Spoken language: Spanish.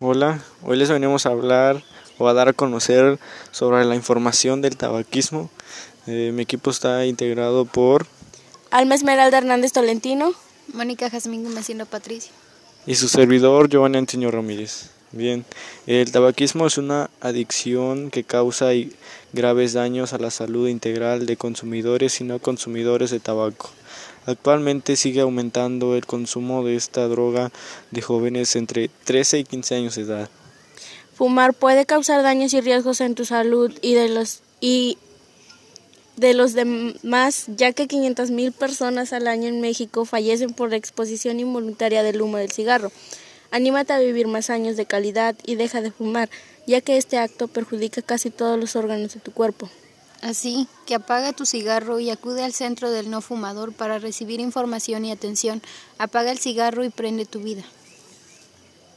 Hola, hoy les venimos a hablar o a dar a conocer sobre la información del tabaquismo. Eh, mi equipo está integrado por Alma Esmeralda Hernández Tolentino, Mónica Jazmín Gomecino Patricio y su servidor Giovanni Antonio Ramírez. Bien, el tabaquismo es una adicción que causa graves daños a la salud integral de consumidores y no consumidores de tabaco. Actualmente sigue aumentando el consumo de esta droga de jóvenes entre 13 y 15 años de edad. Fumar puede causar daños y riesgos en tu salud y de los y de los demás, ya que 500.000 personas al año en México fallecen por la exposición involuntaria del humo del cigarro. Anímate a vivir más años de calidad y deja de fumar, ya que este acto perjudica casi todos los órganos de tu cuerpo. Así que apaga tu cigarro y acude al centro del no fumador para recibir información y atención. Apaga el cigarro y prende tu vida.